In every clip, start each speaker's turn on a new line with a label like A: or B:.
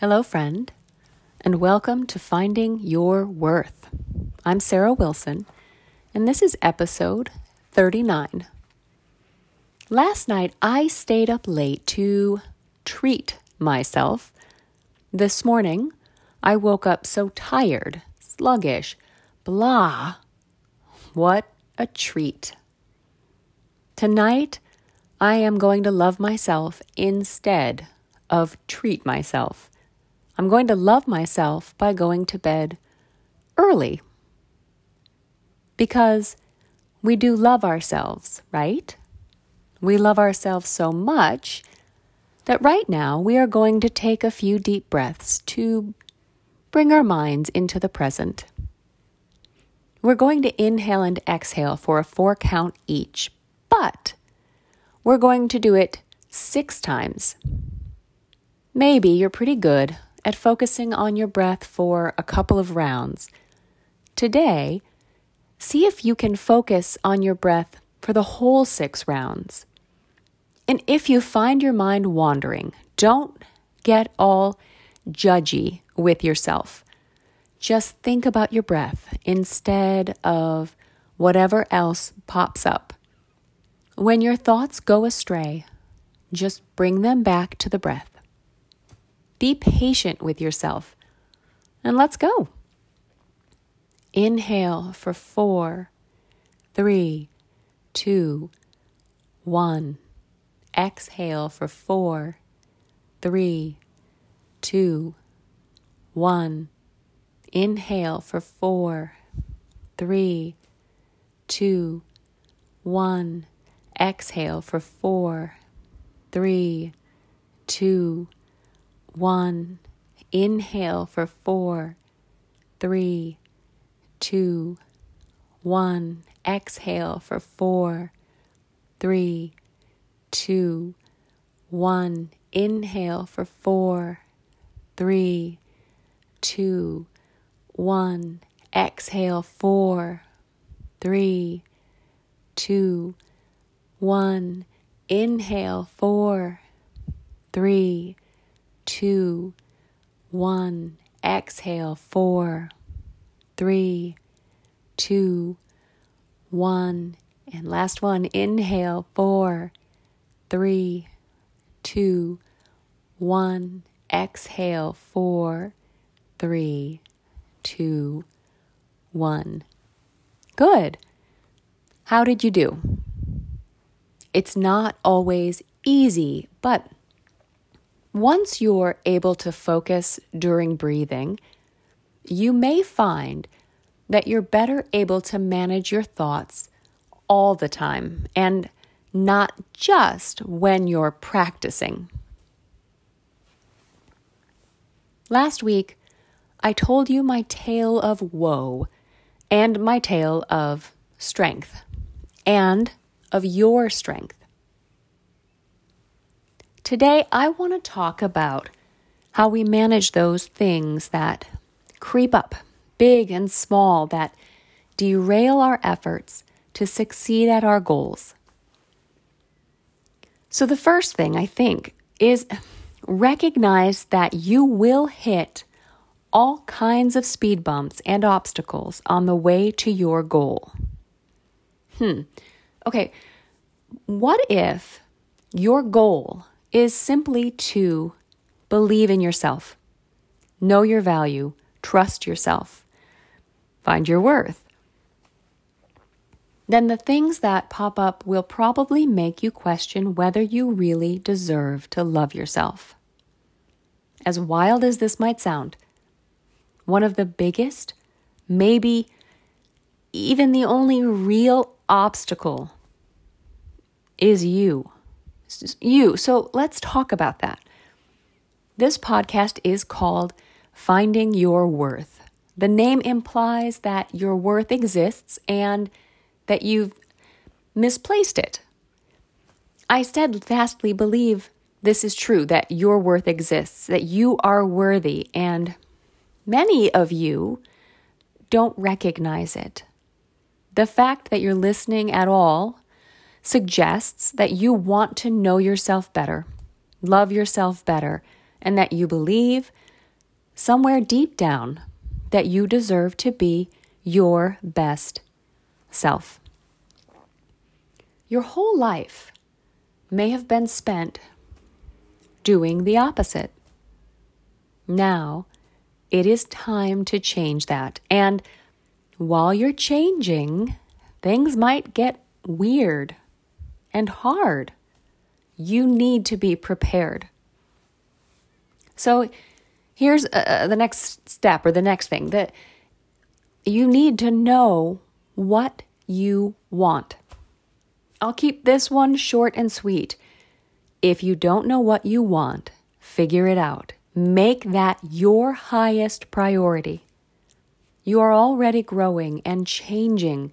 A: Hello, friend, and welcome to Finding Your Worth. I'm Sarah Wilson, and this is episode 39. Last night, I stayed up late to treat myself. This morning, I woke up so tired, sluggish, blah. What a treat. Tonight, I am going to love myself instead of treat myself. I'm going to love myself by going to bed early. Because we do love ourselves, right? We love ourselves so much that right now we are going to take a few deep breaths to bring our minds into the present. We're going to inhale and exhale for a four count each, but we're going to do it six times. Maybe you're pretty good at focusing on your breath for a couple of rounds. Today, see if you can focus on your breath for the whole six rounds. And if you find your mind wandering, don't get all judgy with yourself. Just think about your breath instead of whatever else pops up. When your thoughts go astray, just bring them back to the breath. Be patient with yourself. And let's go. Inhale for four, three, two, one. Exhale for four, three, two, one. Inhale for four, three, two, one. Exhale for four, three, two, one. Inhale for four, three, two, one. Exhale for four, three, two, one. Inhale for four, three, two, one. Exhale four, three, two, one. Inhale four, three, two, one. Exhale, four, three, two, one. And last one, inhale, four, three, two, one. Exhale, four, three, two, one. Good. How did you do? It's not always easy, but once you're able to focus during breathing, you may find that you're better able to manage your thoughts all the time and not just when you're practicing. Last week, I told you my tale of woe and my tale of strength and of your strength. Today, I want to talk about how we manage those things that creep up, big and small, that derail our efforts to succeed at our goals. So, the first thing I think is recognize that you will hit all kinds of speed bumps and obstacles on the way to your goal. Hmm. Okay. What if your goal is simply to believe in yourself, know your value, trust yourself, find your worth. Then the things that pop up will probably make you question whether you really deserve to love yourself. As wild as this might sound, one of the biggest, maybe even the only real obstacle is you you. So let's talk about that. This podcast is called Finding Your Worth. The name implies that your worth exists and that you've misplaced it. I steadfastly believe this is true, that your worth exists, that you are worthy, and many of you don't recognize it. The fact that you're listening at all suggests that you want to know yourself better, love yourself better, and that you believe somewhere deep down that you deserve to be your best self. Your whole life may have been spent doing the opposite. Now, it is time to change that. And while you're changing, things might get weird and hard. You need to be prepared. So, here's uh, uh, the next step or the next thing that you need to know what you want. I'll keep this one short and sweet. If you don't know what you want, figure it out. Make that your highest priority. You are already growing and changing.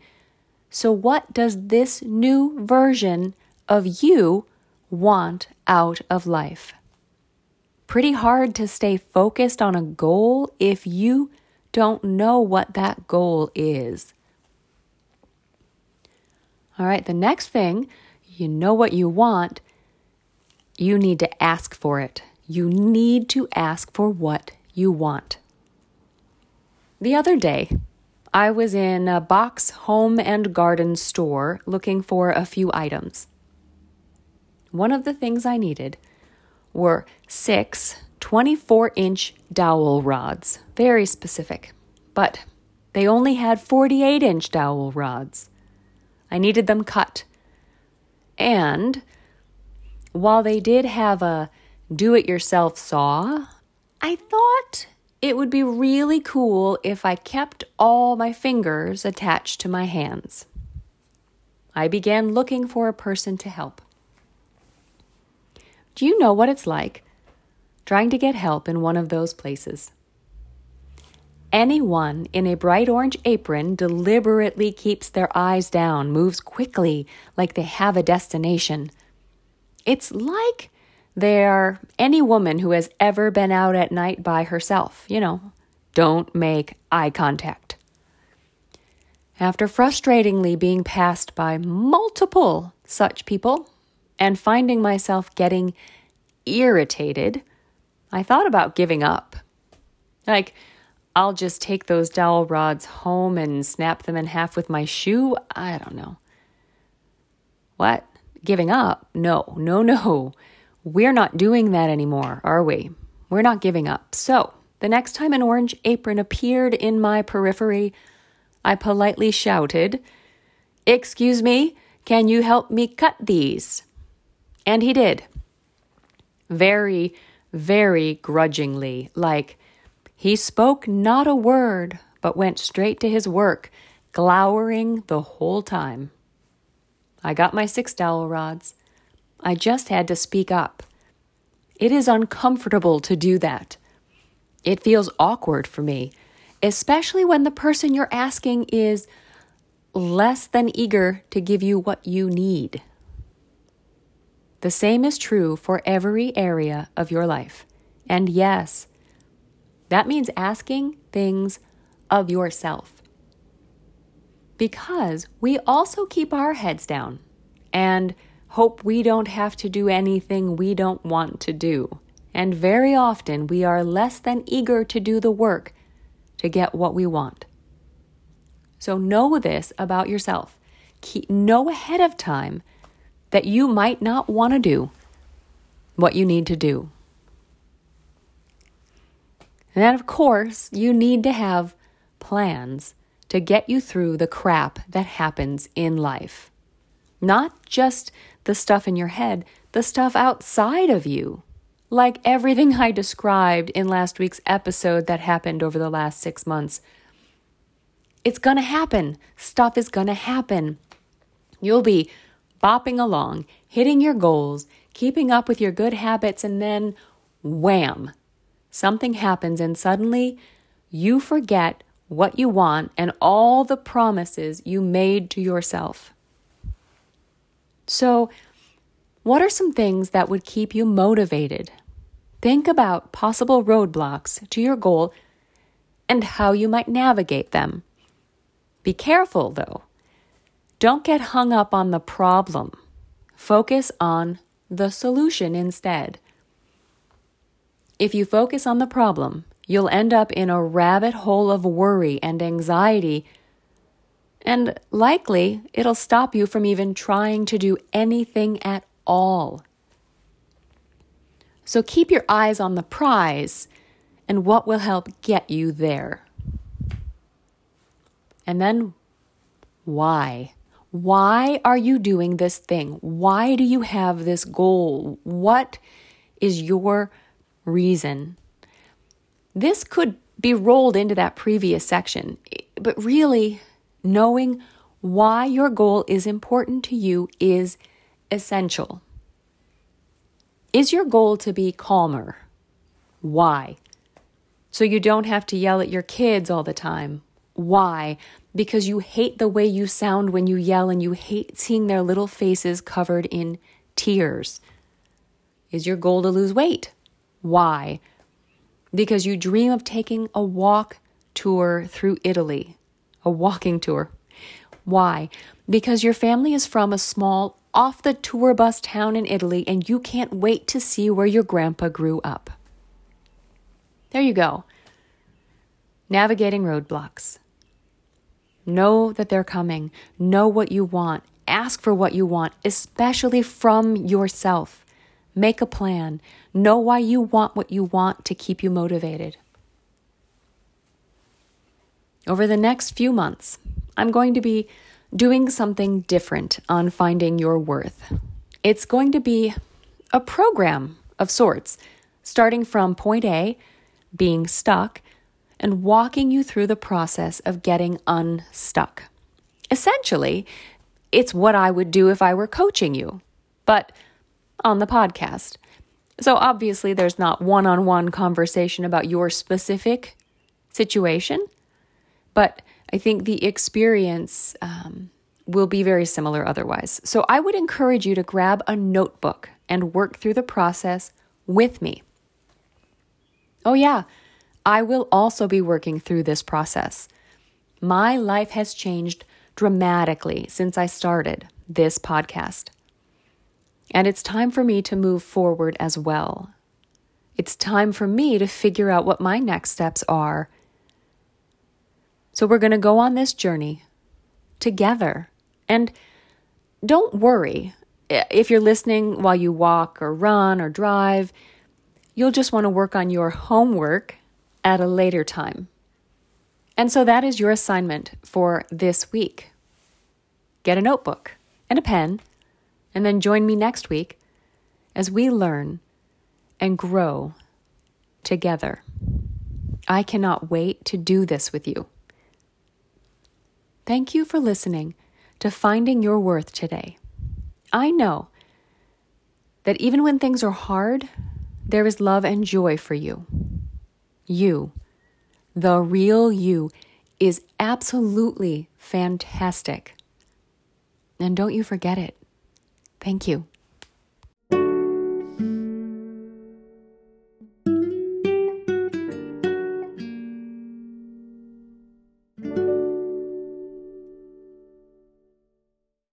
A: So, what does this new version of you want out of life? Pretty hard to stay focused on a goal if you don't know what that goal is. All right, the next thing, you know what you want, you need to ask for it. You need to ask for what you want. The other day, I was in a box home and garden store looking for a few items. One of the things I needed were six 24 inch dowel rods, very specific, but they only had 48 inch dowel rods. I needed them cut. And while they did have a do it yourself saw, I thought it would be really cool if I kept all my fingers attached to my hands. I began looking for a person to help. Do you know what it's like trying to get help in one of those places? Anyone in a bright orange apron deliberately keeps their eyes down, moves quickly like they have a destination. It's like they're any woman who has ever been out at night by herself. You know, don't make eye contact. After frustratingly being passed by multiple such people and finding myself getting irritated, I thought about giving up. Like, I'll just take those dowel rods home and snap them in half with my shoe. I don't know. What? Giving up? No, no, no. We're not doing that anymore, are we? We're not giving up. So, the next time an orange apron appeared in my periphery, I politely shouted, Excuse me, can you help me cut these? And he did. Very, very grudgingly, like he spoke not a word, but went straight to his work, glowering the whole time. I got my six dowel rods. I just had to speak up. It is uncomfortable to do that. It feels awkward for me, especially when the person you're asking is less than eager to give you what you need. The same is true for every area of your life. And yes, that means asking things of yourself. Because we also keep our heads down and hope we don't have to do anything we don't want to do. And very often we are less than eager to do the work to get what we want. So know this about yourself. Keep, know ahead of time that you might not want to do what you need to do. And then, of course, you need to have plans to get you through the crap that happens in life. Not just the stuff in your head, the stuff outside of you. Like everything I described in last week's episode that happened over the last six months. It's gonna happen. Stuff is gonna happen. You'll be bopping along, hitting your goals, keeping up with your good habits, and then wham, something happens, and suddenly you forget what you want and all the promises you made to yourself. So, what are some things that would keep you motivated? Think about possible roadblocks to your goal and how you might navigate them. Be careful, though. Don't get hung up on the problem. Focus on the solution instead. If you focus on the problem You'll end up in a rabbit hole of worry and anxiety, and likely it'll stop you from even trying to do anything at all. So keep your eyes on the prize and what will help get you there. And then, why? Why are you doing this thing? Why do you have this goal? What is your reason? This could be rolled into that previous section, but really, knowing why your goal is important to you is essential. Is your goal to be calmer? Why? So you don't have to yell at your kids all the time. Why? Because you hate the way you sound when you yell and you hate seeing their little faces covered in tears. Is your goal to lose weight? Why? Because you dream of taking a walk tour through Italy, a walking tour. Why? Because your family is from a small, off the tour bus town in Italy and you can't wait to see where your grandpa grew up. There you go. Navigating roadblocks. Know that they're coming. Know what you want. Ask for what you want, especially from yourself. Make a plan. Know why you want what you want to keep you motivated. Over the next few months, I'm going to be doing something different on finding your worth. It's going to be a program of sorts, starting from point A, being stuck, and walking you through the process of getting unstuck. Essentially, it's what I would do if I were coaching you, but on the podcast. So obviously, there's not one on one conversation about your specific situation, but I think the experience um, will be very similar otherwise. So I would encourage you to grab a notebook and work through the process with me. Oh, yeah, I will also be working through this process. My life has changed dramatically since I started this podcast. And it's time for me to move forward as well. It's time for me to figure out what my next steps are so we're going to go on this journey together. And don't worry if you're listening while you walk or run or drive, you'll just want to work on your homework at a later time. And so that is your assignment for this week. Get a notebook and a pen, and then join me next week as we learn and grow together. I cannot wait to do this with you. Thank you for listening to Finding Your Worth today. I know that even when things are hard, there is love and joy for you. You, the real you, is absolutely fantastic. And don't you forget it. Thank you.